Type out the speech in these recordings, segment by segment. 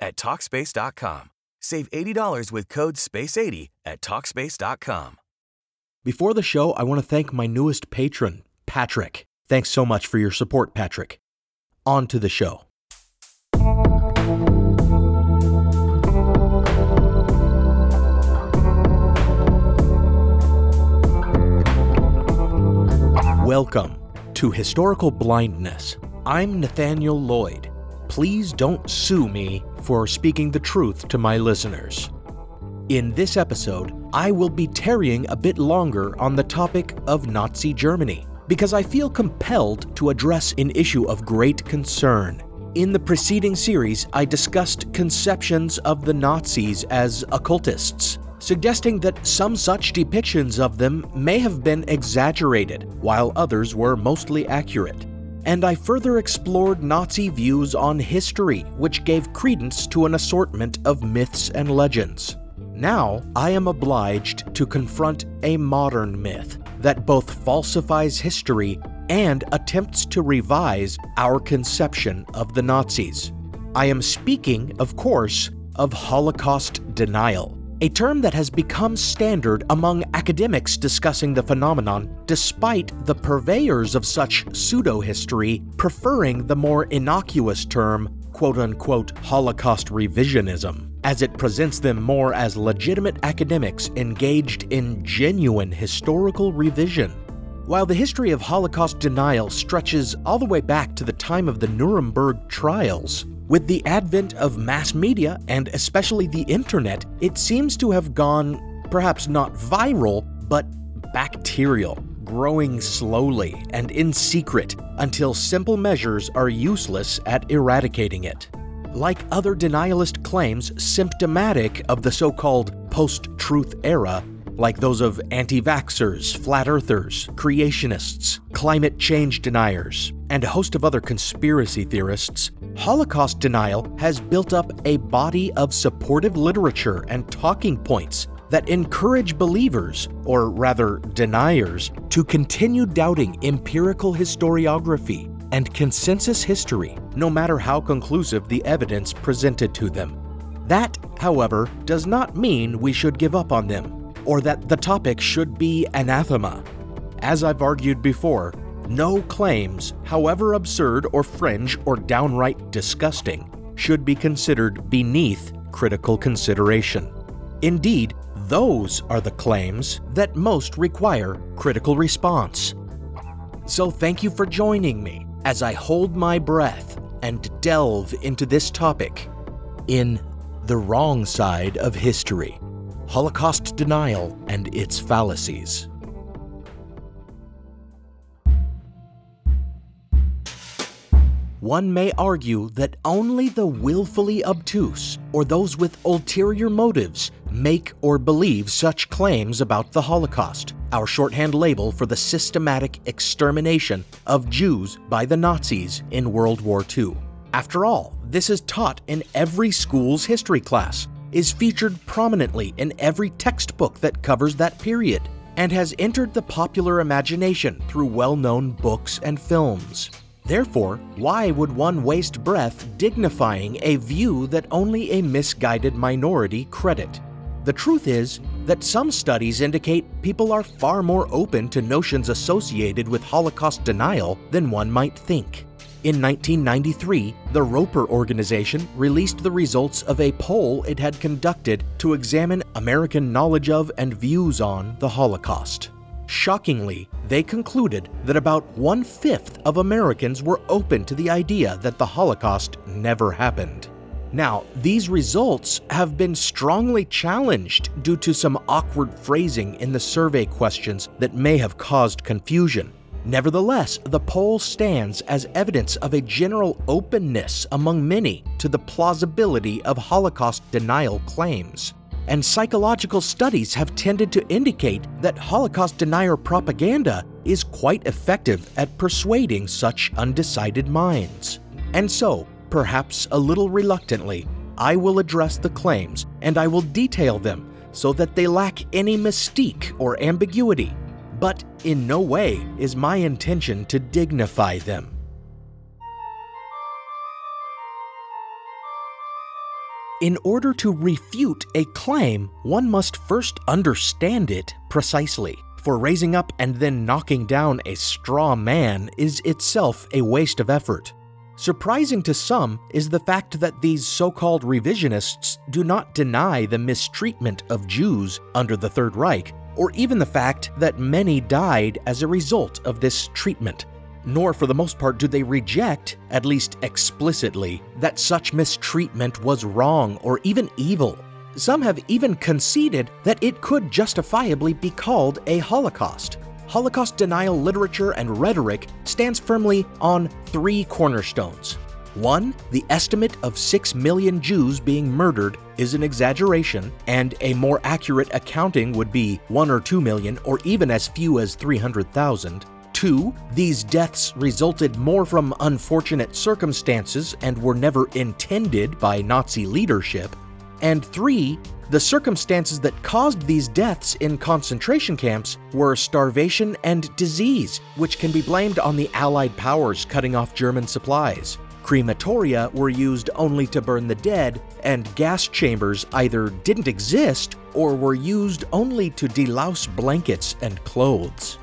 at Talkspace.com. Save $80 with code SPACE80 at Talkspace.com. Before the show, I want to thank my newest patron, Patrick. Thanks so much for your support, Patrick. On to the show. Welcome to Historical Blindness. I'm Nathaniel Lloyd. Please don't sue me for speaking the truth to my listeners. In this episode, I will be tarrying a bit longer on the topic of Nazi Germany because I feel compelled to address an issue of great concern. In the preceding series, I discussed conceptions of the Nazis as occultists, suggesting that some such depictions of them may have been exaggerated, while others were mostly accurate. And I further explored Nazi views on history, which gave credence to an assortment of myths and legends. Now, I am obliged to confront a modern myth that both falsifies history and attempts to revise our conception of the Nazis. I am speaking, of course, of Holocaust denial, a term that has become standard among academics discussing the phenomenon, despite the purveyors of such pseudo history preferring the more innocuous term, quote unquote, Holocaust revisionism, as it presents them more as legitimate academics engaged in genuine historical revision. While the history of Holocaust denial stretches all the way back to the time of the Nuremberg trials, with the advent of mass media and especially the internet, it seems to have gone perhaps not viral, but bacterial, growing slowly and in secret until simple measures are useless at eradicating it. Like other denialist claims symptomatic of the so called post truth era, like those of anti vaxxers, flat earthers, creationists, climate change deniers, and a host of other conspiracy theorists, Holocaust denial has built up a body of supportive literature and talking points that encourage believers, or rather deniers, to continue doubting empirical historiography and consensus history, no matter how conclusive the evidence presented to them. That, however, does not mean we should give up on them, or that the topic should be anathema. As I've argued before, no claims, however absurd or fringe or downright disgusting, should be considered beneath critical consideration. Indeed, those are the claims that most require critical response. So thank you for joining me as I hold my breath and delve into this topic in The Wrong Side of History Holocaust Denial and Its Fallacies. One may argue that only the willfully obtuse or those with ulterior motives make or believe such claims about the Holocaust, our shorthand label for the systematic extermination of Jews by the Nazis in World War II. After all, this is taught in every school's history class, is featured prominently in every textbook that covers that period, and has entered the popular imagination through well known books and films. Therefore, why would one waste breath dignifying a view that only a misguided minority credit? The truth is that some studies indicate people are far more open to notions associated with Holocaust denial than one might think. In 1993, the Roper Organization released the results of a poll it had conducted to examine American knowledge of and views on the Holocaust. Shockingly, they concluded that about one fifth of Americans were open to the idea that the Holocaust never happened. Now, these results have been strongly challenged due to some awkward phrasing in the survey questions that may have caused confusion. Nevertheless, the poll stands as evidence of a general openness among many to the plausibility of Holocaust denial claims. And psychological studies have tended to indicate that Holocaust denier propaganda is quite effective at persuading such undecided minds. And so, perhaps a little reluctantly, I will address the claims and I will detail them so that they lack any mystique or ambiguity. But in no way is my intention to dignify them. In order to refute a claim, one must first understand it precisely. For raising up and then knocking down a straw man is itself a waste of effort. Surprising to some is the fact that these so called revisionists do not deny the mistreatment of Jews under the Third Reich, or even the fact that many died as a result of this treatment nor for the most part do they reject, at least explicitly, that such mistreatment was wrong or even evil. Some have even conceded that it could justifiably be called a Holocaust. Holocaust denial literature and rhetoric stands firmly on three cornerstones. One, the estimate of 6 million Jews being murdered is an exaggeration, and a more accurate accounting would be 1 or 2 million, or even as few as 300,000. Two, these deaths resulted more from unfortunate circumstances and were never intended by Nazi leadership. And three, the circumstances that caused these deaths in concentration camps were starvation and disease, which can be blamed on the Allied powers cutting off German supplies. Crematoria were used only to burn the dead, and gas chambers either didn't exist or were used only to delouse blankets and clothes.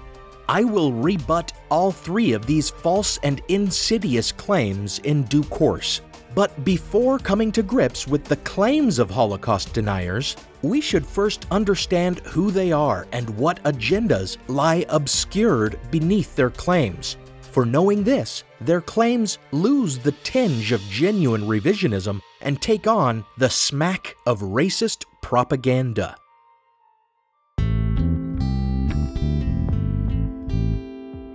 I will rebut all three of these false and insidious claims in due course. But before coming to grips with the claims of Holocaust deniers, we should first understand who they are and what agendas lie obscured beneath their claims. For knowing this, their claims lose the tinge of genuine revisionism and take on the smack of racist propaganda.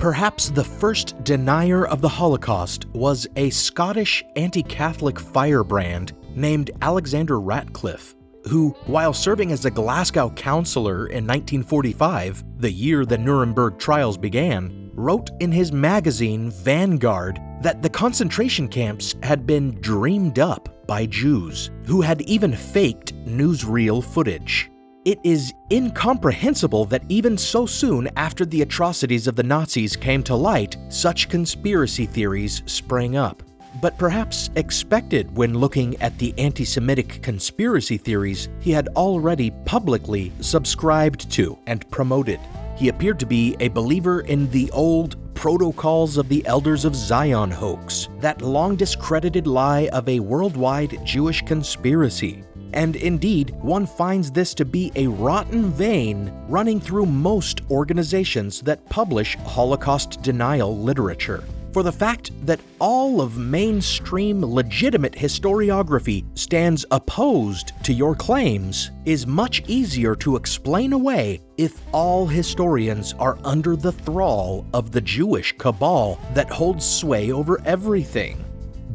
Perhaps the first denier of the Holocaust was a Scottish anti Catholic firebrand named Alexander Ratcliffe, who, while serving as a Glasgow councillor in 1945, the year the Nuremberg trials began, wrote in his magazine Vanguard that the concentration camps had been dreamed up by Jews, who had even faked newsreel footage. It is incomprehensible that even so soon after the atrocities of the Nazis came to light, such conspiracy theories sprang up. But perhaps expected when looking at the anti Semitic conspiracy theories he had already publicly subscribed to and promoted. He appeared to be a believer in the old Protocols of the Elders of Zion hoax, that long discredited lie of a worldwide Jewish conspiracy. And indeed, one finds this to be a rotten vein running through most organizations that publish Holocaust denial literature. For the fact that all of mainstream legitimate historiography stands opposed to your claims is much easier to explain away if all historians are under the thrall of the Jewish cabal that holds sway over everything.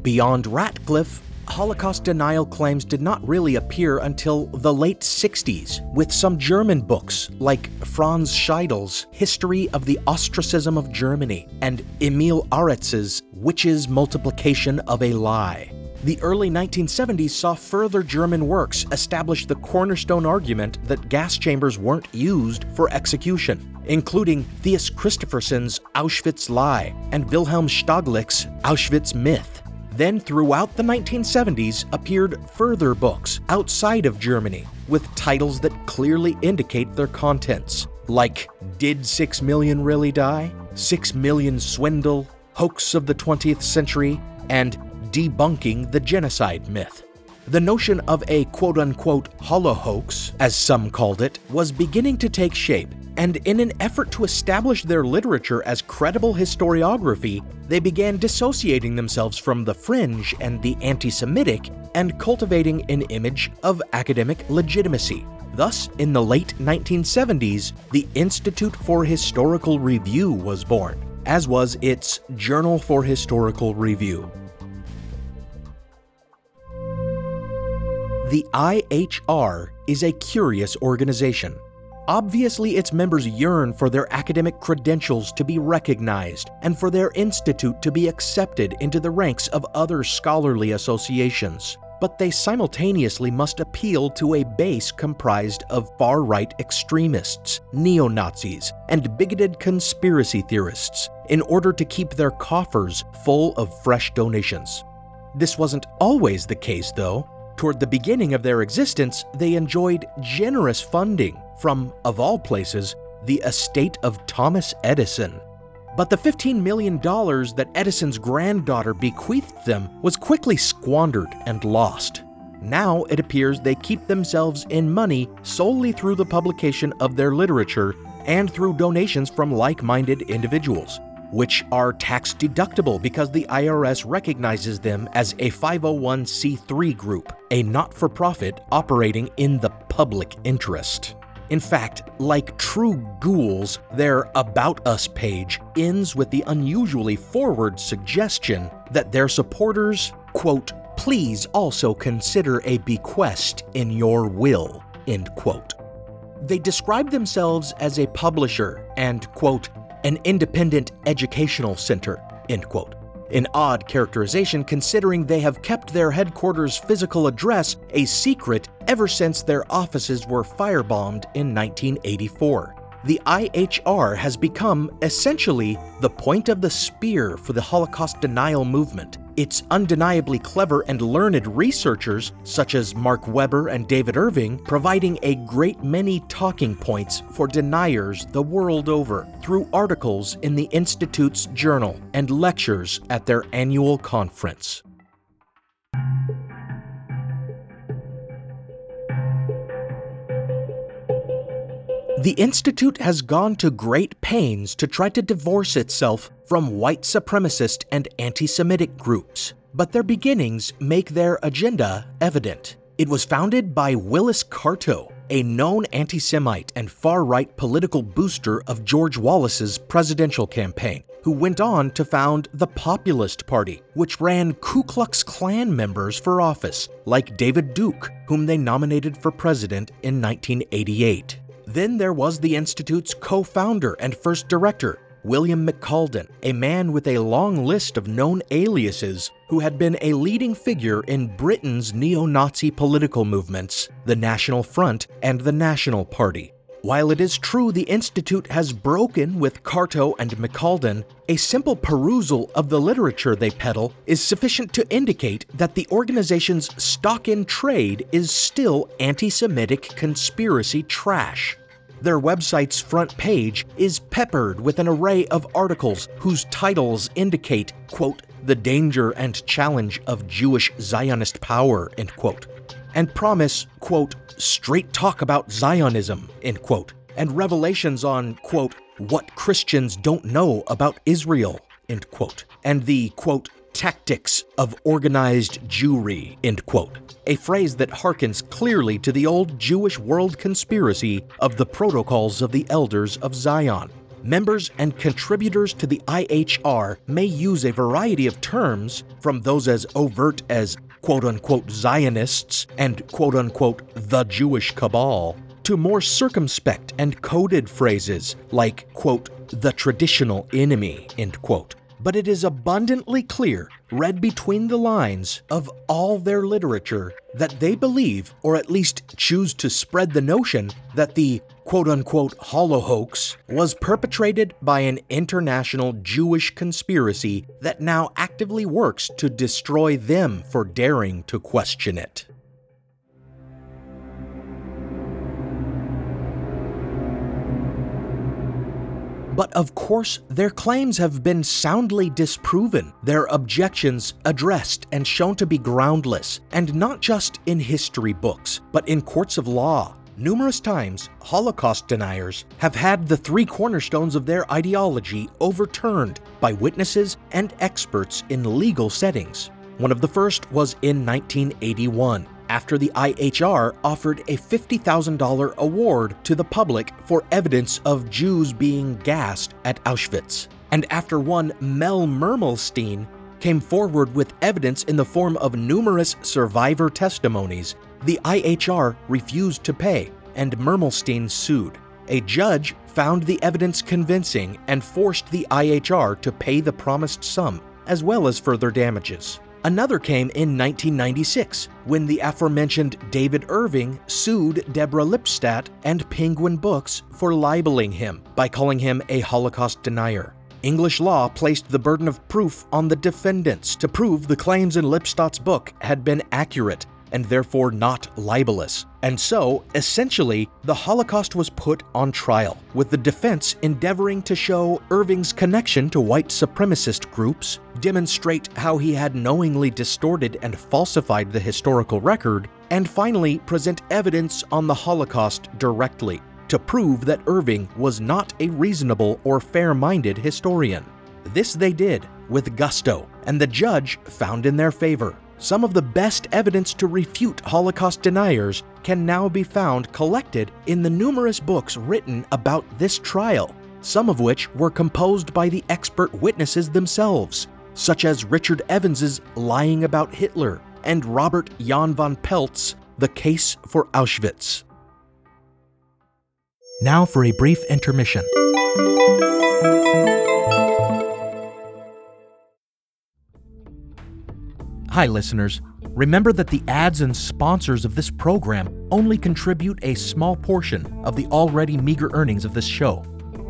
Beyond Ratcliffe, Holocaust denial claims did not really appear until the late 60s, with some German books like Franz Scheidl's History of the Ostracism of Germany and Emil Aretz's Witches' Multiplication of a Lie. The early 1970s saw further German works establish the cornerstone argument that gas chambers weren't used for execution, including Thies Christophersen's Auschwitz Lie and Wilhelm Staglich's Auschwitz Myth. Then, throughout the 1970s, appeared further books outside of Germany with titles that clearly indicate their contents, like Did 6 Million Really Die? 6 Million Swindle? Hoax of the 20th Century, and Debunking the Genocide Myth. The notion of a quote unquote holohoax, as some called it, was beginning to take shape, and in an effort to establish their literature as credible historiography, they began dissociating themselves from the fringe and the anti Semitic and cultivating an image of academic legitimacy. Thus, in the late 1970s, the Institute for Historical Review was born, as was its Journal for Historical Review. The IHR is a curious organization. Obviously, its members yearn for their academic credentials to be recognized and for their institute to be accepted into the ranks of other scholarly associations. But they simultaneously must appeal to a base comprised of far right extremists, neo Nazis, and bigoted conspiracy theorists in order to keep their coffers full of fresh donations. This wasn't always the case, though. Toward the beginning of their existence, they enjoyed generous funding from, of all places, the estate of Thomas Edison. But the $15 million that Edison's granddaughter bequeathed them was quickly squandered and lost. Now it appears they keep themselves in money solely through the publication of their literature and through donations from like minded individuals which are tax deductible because the IRS recognizes them as a 501c3 group, a not for profit operating in the public interest. In fact, like true ghouls, their About Us page ends with the unusually forward suggestion that their supporters, quote, please also consider a bequest in your will, end quote. They describe themselves as a publisher and, quote, an independent educational center, end quote. An odd characterization considering they have kept their headquarters' physical address a secret ever since their offices were firebombed in 1984 the IHR has become essentially the point of the spear for the Holocaust denial movement. Its undeniably clever and learned researchers, such as Mark Weber and David Irving, providing a great many talking points for deniers the world over through articles in the Institute's journal and lectures at their annual conference. The Institute has gone to great pains to try to divorce itself from white supremacist and anti Semitic groups, but their beginnings make their agenda evident. It was founded by Willis Carto, a known anti Semite and far right political booster of George Wallace's presidential campaign, who went on to found the Populist Party, which ran Ku Klux Klan members for office, like David Duke, whom they nominated for president in 1988. Then there was the Institute's co founder and first director, William McCalden, a man with a long list of known aliases who had been a leading figure in Britain's neo Nazi political movements, the National Front and the National Party. While it is true the Institute has broken with Carto and McCalden, a simple perusal of the literature they peddle is sufficient to indicate that the organization's stock in trade is still anti Semitic conspiracy trash. Their website's front page is peppered with an array of articles whose titles indicate, quote, the danger and challenge of Jewish Zionist power, end quote, and promise, quote, straight talk about Zionism, end quote, and revelations on, quote, what Christians don't know about Israel, end quote, and the, quote, tactics of organized Jewry, end quote, a phrase that harkens clearly to the old Jewish world conspiracy of the protocols of the elders of Zion. Members and contributors to the IHR may use a variety of terms, from those as overt as quote unquote Zionists and quote unquote the Jewish cabal, to more circumspect and coded phrases like quote the traditional enemy, end quote. But it is abundantly clear, read between the lines of all their literature, that they believe, or at least choose to spread the notion, that the quote unquote holohoax was perpetrated by an international Jewish conspiracy that now actively works to destroy them for daring to question it. But of course, their claims have been soundly disproven, their objections addressed and shown to be groundless, and not just in history books, but in courts of law. Numerous times, Holocaust deniers have had the three cornerstones of their ideology overturned by witnesses and experts in legal settings. One of the first was in 1981 after the IHR offered a $50,000 award to the public for evidence of Jews being gassed at Auschwitz. And after one Mel Mermelstein came forward with evidence in the form of numerous survivor testimonies, the IHR refused to pay and Mermelstein sued. A judge found the evidence convincing and forced the IHR to pay the promised sum, as well as further damages. Another came in 1996 when the aforementioned David Irving sued Deborah Lipstadt and Penguin Books for libeling him by calling him a Holocaust denier. English law placed the burden of proof on the defendants to prove the claims in Lipstadt's book had been accurate and therefore not libelous. And so, essentially, the Holocaust was put on trial, with the defense endeavoring to show Irving's connection to white supremacist groups, demonstrate how he had knowingly distorted and falsified the historical record, and finally present evidence on the Holocaust directly to prove that Irving was not a reasonable or fair minded historian. This they did with gusto, and the judge found in their favor. Some of the best evidence to refute Holocaust deniers can now be found collected in the numerous books written about this trial, some of which were composed by the expert witnesses themselves, such as Richard Evans's Lying About Hitler and Robert Jan van Pelt's The Case for Auschwitz. Now for a brief intermission. Hi, listeners. Remember that the ads and sponsors of this program only contribute a small portion of the already meager earnings of this show.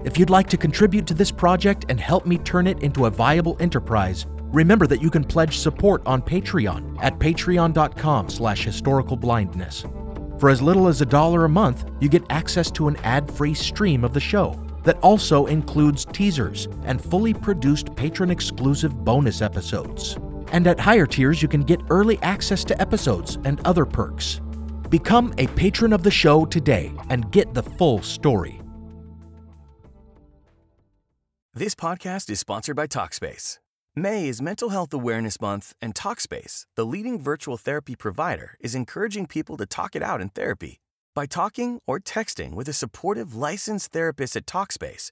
If you'd like to contribute to this project and help me turn it into a viable enterprise, remember that you can pledge support on Patreon at patreon.com slash historicalblindness. For as little as a dollar a month, you get access to an ad-free stream of the show that also includes teasers and fully produced patron-exclusive bonus episodes. And at higher tiers, you can get early access to episodes and other perks. Become a patron of the show today and get the full story. This podcast is sponsored by Talkspace. May is Mental Health Awareness Month, and Talkspace, the leading virtual therapy provider, is encouraging people to talk it out in therapy. By talking or texting with a supportive licensed therapist at Talkspace,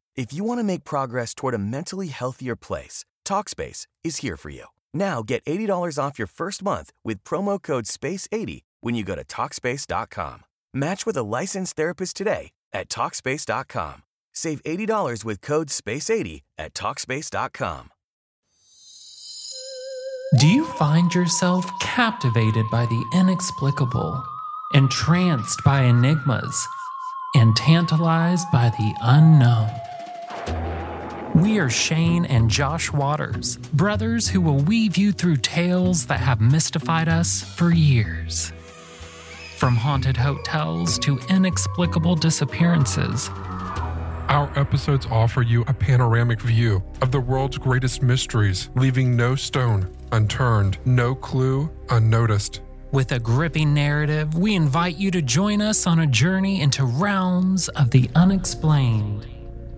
If you want to make progress toward a mentally healthier place, Talkspace is here for you. Now get $80 off your first month with promo code SPACE80 when you go to Talkspace.com. Match with a licensed therapist today at Talkspace.com. Save $80 with code SPACE80 at Talkspace.com. Do you find yourself captivated by the inexplicable, entranced by enigmas, and tantalized by the unknown? We are Shane and Josh Waters, brothers who will weave you through tales that have mystified us for years. From haunted hotels to inexplicable disappearances, Our episodes offer you a panoramic view of the world's greatest mysteries, leaving no stone unturned, no clue unnoticed. with a gripping narrative, we invite you to join us on a journey into realms of the unexplained.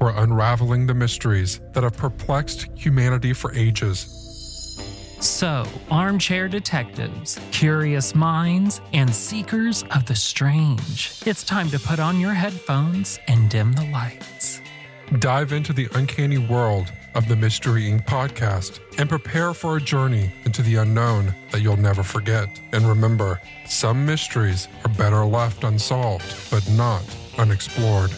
We're unraveling the mysteries that have perplexed humanity for ages. So, armchair detectives, curious minds, and seekers of the strange, it's time to put on your headphones and dim the lights. Dive into the uncanny world of the Mystery Inc. podcast and prepare for a journey into the unknown that you'll never forget. And remember, some mysteries are better left unsolved, but not unexplored.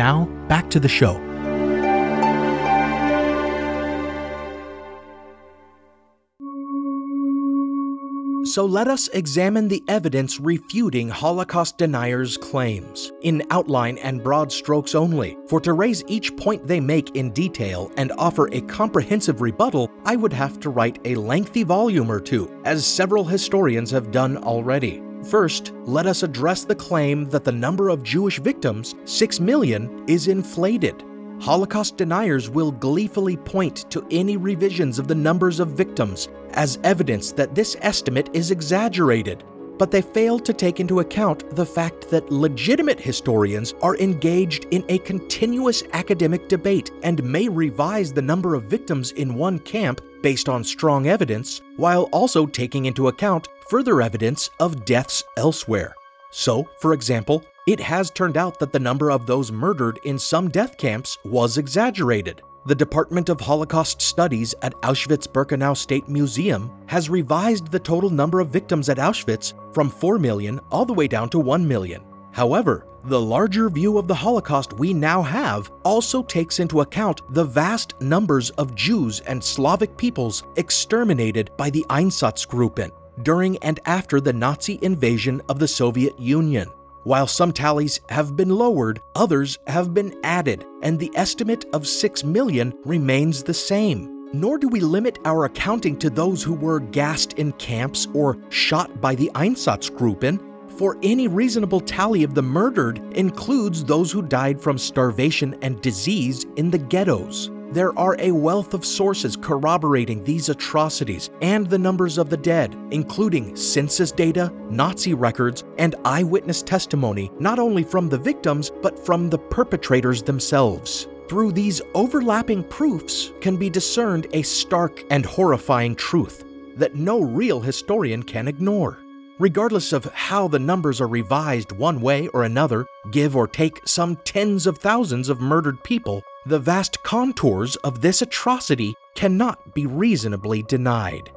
Now, back to the show. So let us examine the evidence refuting Holocaust deniers' claims, in outline and broad strokes only. For to raise each point they make in detail and offer a comprehensive rebuttal, I would have to write a lengthy volume or two, as several historians have done already. First, let us address the claim that the number of Jewish victims, 6 million, is inflated. Holocaust deniers will gleefully point to any revisions of the numbers of victims as evidence that this estimate is exaggerated, but they fail to take into account the fact that legitimate historians are engaged in a continuous academic debate and may revise the number of victims in one camp based on strong evidence, while also taking into account further evidence of deaths elsewhere. So, for example, it has turned out that the number of those murdered in some death camps was exaggerated. The Department of Holocaust Studies at Auschwitz Birkenau State Museum has revised the total number of victims at Auschwitz from 4 million all the way down to 1 million. However, the larger view of the Holocaust we now have also takes into account the vast numbers of Jews and Slavic peoples exterminated by the Einsatzgruppen during and after the Nazi invasion of the Soviet Union. While some tallies have been lowered, others have been added, and the estimate of 6 million remains the same. Nor do we limit our accounting to those who were gassed in camps or shot by the Einsatzgruppen, for any reasonable tally of the murdered includes those who died from starvation and disease in the ghettos. There are a wealth of sources corroborating these atrocities and the numbers of the dead, including census data, Nazi records, and eyewitness testimony, not only from the victims, but from the perpetrators themselves. Through these overlapping proofs can be discerned a stark and horrifying truth that no real historian can ignore. Regardless of how the numbers are revised one way or another, give or take some tens of thousands of murdered people, the vast contours of this atrocity cannot be reasonably denied.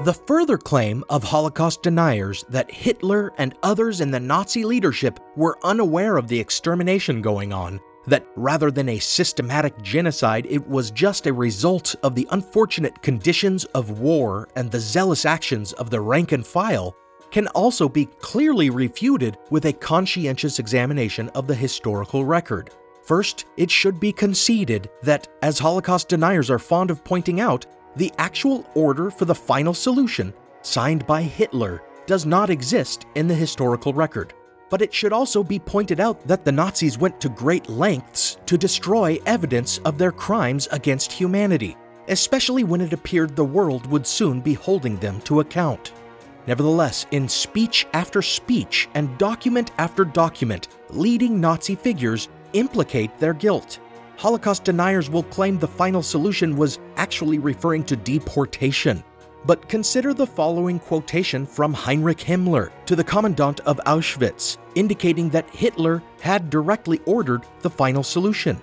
The further claim of Holocaust deniers that Hitler and others in the Nazi leadership were unaware of the extermination going on, that rather than a systematic genocide, it was just a result of the unfortunate conditions of war and the zealous actions of the rank and file, can also be clearly refuted with a conscientious examination of the historical record. First, it should be conceded that, as Holocaust deniers are fond of pointing out, the actual order for the final solution, signed by Hitler, does not exist in the historical record. But it should also be pointed out that the Nazis went to great lengths to destroy evidence of their crimes against humanity, especially when it appeared the world would soon be holding them to account. Nevertheless, in speech after speech and document after document, leading Nazi figures implicate their guilt. Holocaust deniers will claim the final solution was actually referring to deportation. But consider the following quotation from Heinrich Himmler to the commandant of Auschwitz, indicating that Hitler had directly ordered the final solution.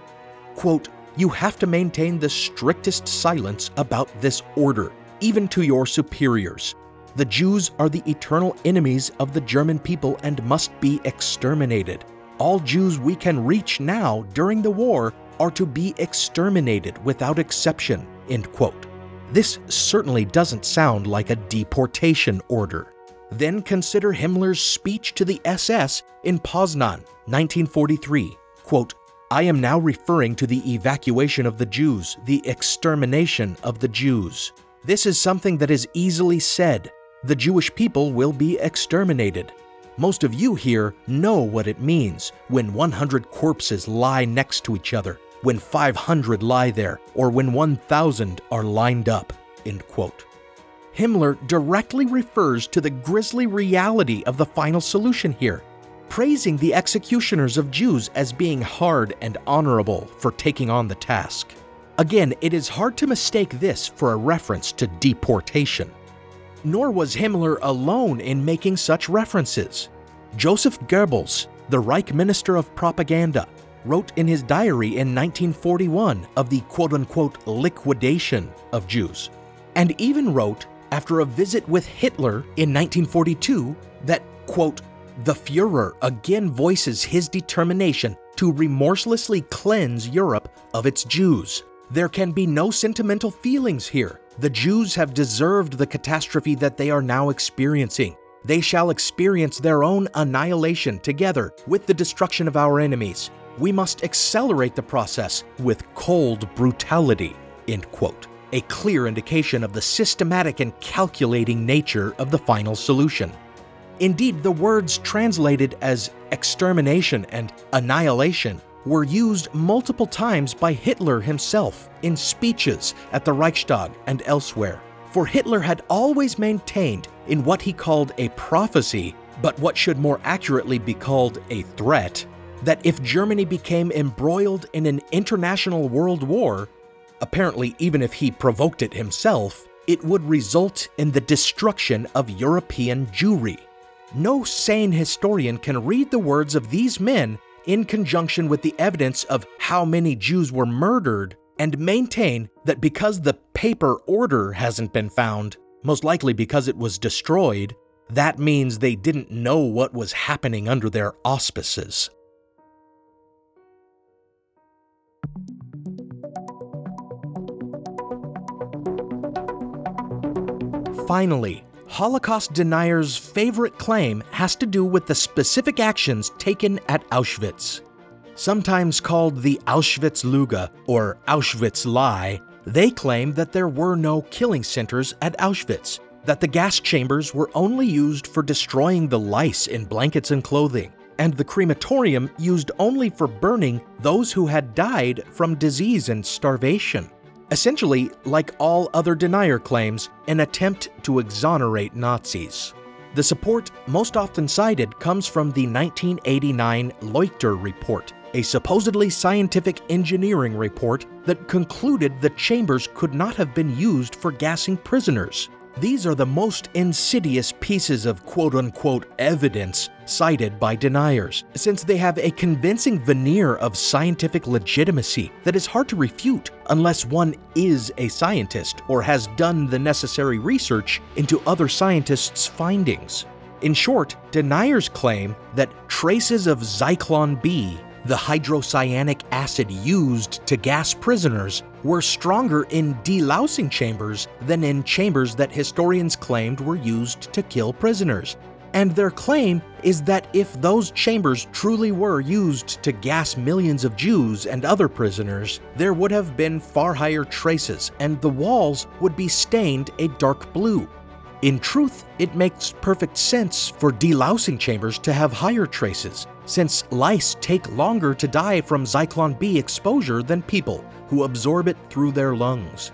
Quote, You have to maintain the strictest silence about this order, even to your superiors. The Jews are the eternal enemies of the German people and must be exterminated. All Jews we can reach now during the war are to be exterminated without exception. End quote. This certainly doesn't sound like a deportation order. Then consider Himmler's speech to the SS in Poznan, 1943. Quote, I am now referring to the evacuation of the Jews, the extermination of the Jews. This is something that is easily said, the Jewish people will be exterminated. Most of you here know what it means when 100 corpses lie next to each other, when 500 lie there, or when 1,000 are lined up. End quote. Himmler directly refers to the grisly reality of the final solution here, praising the executioners of Jews as being hard and honorable for taking on the task. Again, it is hard to mistake this for a reference to deportation. Nor was Himmler alone in making such references. Joseph Goebbels, the Reich Minister of Propaganda, wrote in his diary in 1941 of the quote unquote liquidation of Jews, and even wrote after a visit with Hitler in 1942 that, quote, the Fuhrer again voices his determination to remorselessly cleanse Europe of its Jews. There can be no sentimental feelings here. The Jews have deserved the catastrophe that they are now experiencing. They shall experience their own annihilation together with the destruction of our enemies. We must accelerate the process with cold brutality. End quote. A clear indication of the systematic and calculating nature of the final solution. Indeed, the words translated as extermination and annihilation were used multiple times by Hitler himself in speeches at the Reichstag and elsewhere. For Hitler had always maintained in what he called a prophecy, but what should more accurately be called a threat, that if Germany became embroiled in an international world war, apparently even if he provoked it himself, it would result in the destruction of European Jewry. No sane historian can read the words of these men in conjunction with the evidence of how many Jews were murdered and maintain that because the paper order hasn't been found, most likely because it was destroyed, that means they didn't know what was happening under their auspices. Finally, Holocaust deniers' favorite claim has to do with the specific actions taken at Auschwitz. Sometimes called the Auschwitz Lüge or Auschwitz lie, they claim that there were no killing centers at Auschwitz, that the gas chambers were only used for destroying the lice in blankets and clothing, and the crematorium used only for burning those who had died from disease and starvation. Essentially, like all other denier claims, an attempt to exonerate Nazis. The support most often cited comes from the 1989 Leuchter Report, a supposedly scientific engineering report that concluded the chambers could not have been used for gassing prisoners. These are the most insidious pieces of quote unquote evidence cited by deniers, since they have a convincing veneer of scientific legitimacy that is hard to refute unless one is a scientist or has done the necessary research into other scientists' findings. In short, deniers claim that traces of Zyklon B the hydrocyanic acid used to gas prisoners were stronger in delousing chambers than in chambers that historians claimed were used to kill prisoners. And their claim is that if those chambers truly were used to gas millions of Jews and other prisoners, there would have been far higher traces, and the walls would be stained a dark blue. In truth, it makes perfect sense for delousing chambers to have higher traces, since lice take longer to die from Zyklon B exposure than people who absorb it through their lungs.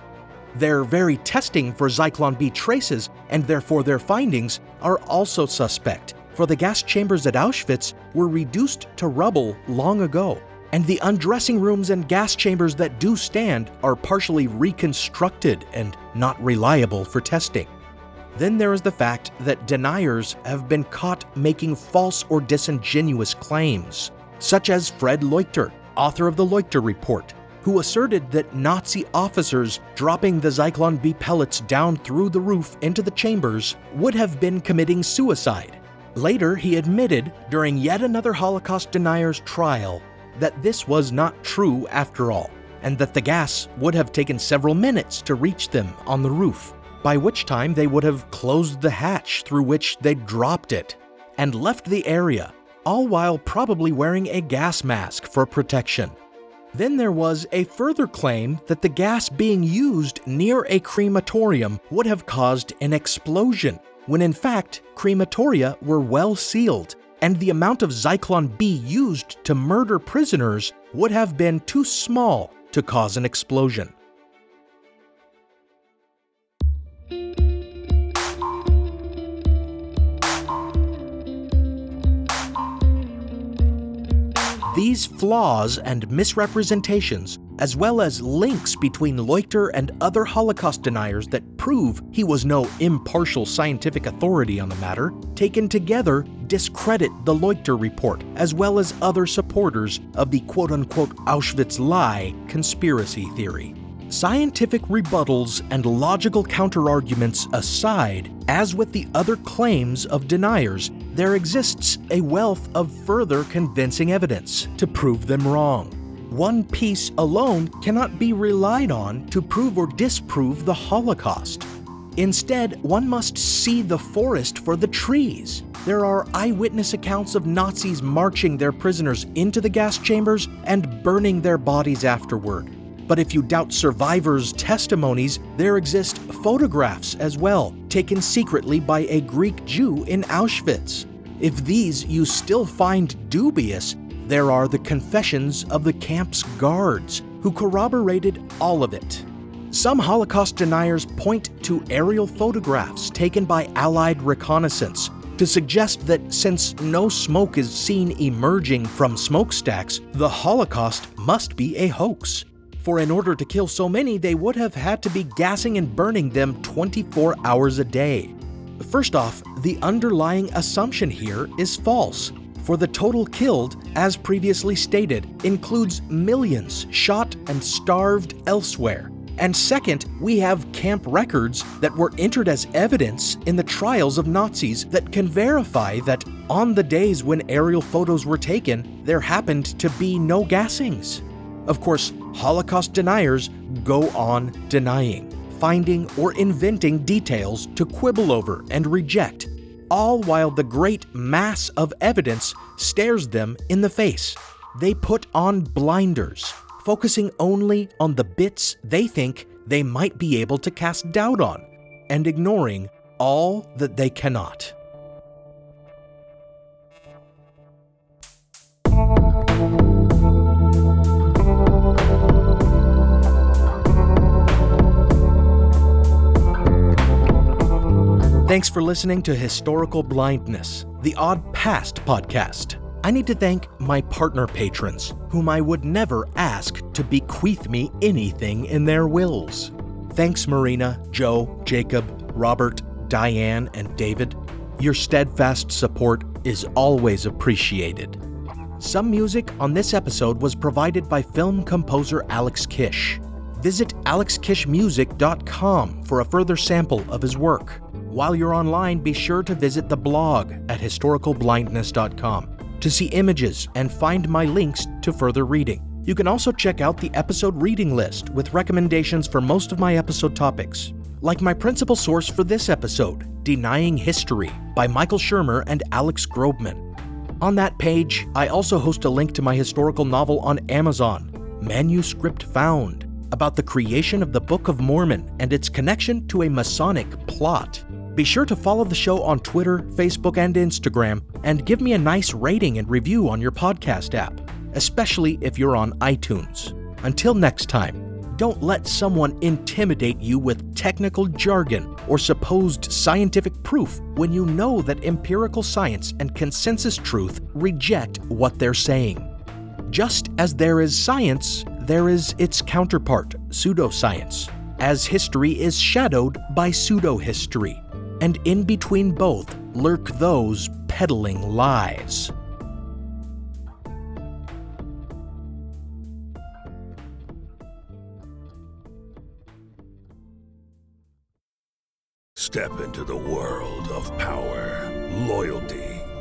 Their very testing for Zyklon B traces, and therefore their findings, are also suspect, for the gas chambers at Auschwitz were reduced to rubble long ago, and the undressing rooms and gas chambers that do stand are partially reconstructed and not reliable for testing. Then there is the fact that deniers have been caught making false or disingenuous claims, such as Fred Leuchter, author of the Leuchter Report, who asserted that Nazi officers dropping the Zyklon B pellets down through the roof into the chambers would have been committing suicide. Later, he admitted during yet another Holocaust denier's trial that this was not true after all, and that the gas would have taken several minutes to reach them on the roof by which time they would have closed the hatch through which they'd dropped it and left the area, all while probably wearing a gas mask for protection. Then there was a further claim that the gas being used near a crematorium would have caused an explosion, when in fact, crematoria were well sealed, and the amount of Zyklon B used to murder prisoners would have been too small to cause an explosion. These flaws and misrepresentations, as well as links between Leuchter and other Holocaust deniers that prove he was no impartial scientific authority on the matter, taken together discredit the Leuchter report, as well as other supporters of the quote unquote Auschwitz lie conspiracy theory. Scientific rebuttals and logical counterarguments aside, as with the other claims of deniers, there exists a wealth of further convincing evidence to prove them wrong. One piece alone cannot be relied on to prove or disprove the Holocaust. Instead, one must see the forest for the trees. There are eyewitness accounts of Nazis marching their prisoners into the gas chambers and burning their bodies afterward. But if you doubt survivors' testimonies, there exist photographs as well, taken secretly by a Greek Jew in Auschwitz. If these you still find dubious, there are the confessions of the camp's guards, who corroborated all of it. Some Holocaust deniers point to aerial photographs taken by Allied reconnaissance to suggest that since no smoke is seen emerging from smokestacks, the Holocaust must be a hoax for in order to kill so many, they would have had to be gassing and burning them 24 hours a day. First off, the underlying assumption here is false, for the total killed, as previously stated, includes millions shot and starved elsewhere. And second, we have camp records that were entered as evidence in the trials of Nazis that can verify that on the days when aerial photos were taken, there happened to be no gassings. Of course, Holocaust deniers go on denying, finding or inventing details to quibble over and reject, all while the great mass of evidence stares them in the face. They put on blinders, focusing only on the bits they think they might be able to cast doubt on, and ignoring all that they cannot. Thanks for listening to Historical Blindness, the Odd Past podcast. I need to thank my partner patrons, whom I would never ask to bequeath me anything in their wills. Thanks, Marina, Joe, Jacob, Robert, Diane, and David. Your steadfast support is always appreciated. Some music on this episode was provided by film composer Alex Kish. Visit alexkishmusic.com for a further sample of his work. While you're online, be sure to visit the blog at historicalblindness.com to see images and find my links to further reading. You can also check out the episode reading list with recommendations for most of my episode topics, like my principal source for this episode, Denying History by Michael Shermer and Alex Grobman. On that page, I also host a link to my historical novel on Amazon, Manuscript Found, about the creation of the Book of Mormon and its connection to a Masonic plot. Be sure to follow the show on Twitter, Facebook, and Instagram, and give me a nice rating and review on your podcast app, especially if you're on iTunes. Until next time, don't let someone intimidate you with technical jargon or supposed scientific proof when you know that empirical science and consensus truth reject what they're saying. Just as there is science, there is its counterpart, pseudoscience, as history is shadowed by pseudo-history and in between both lurk those peddling lies. Step into the world of power, loyalty,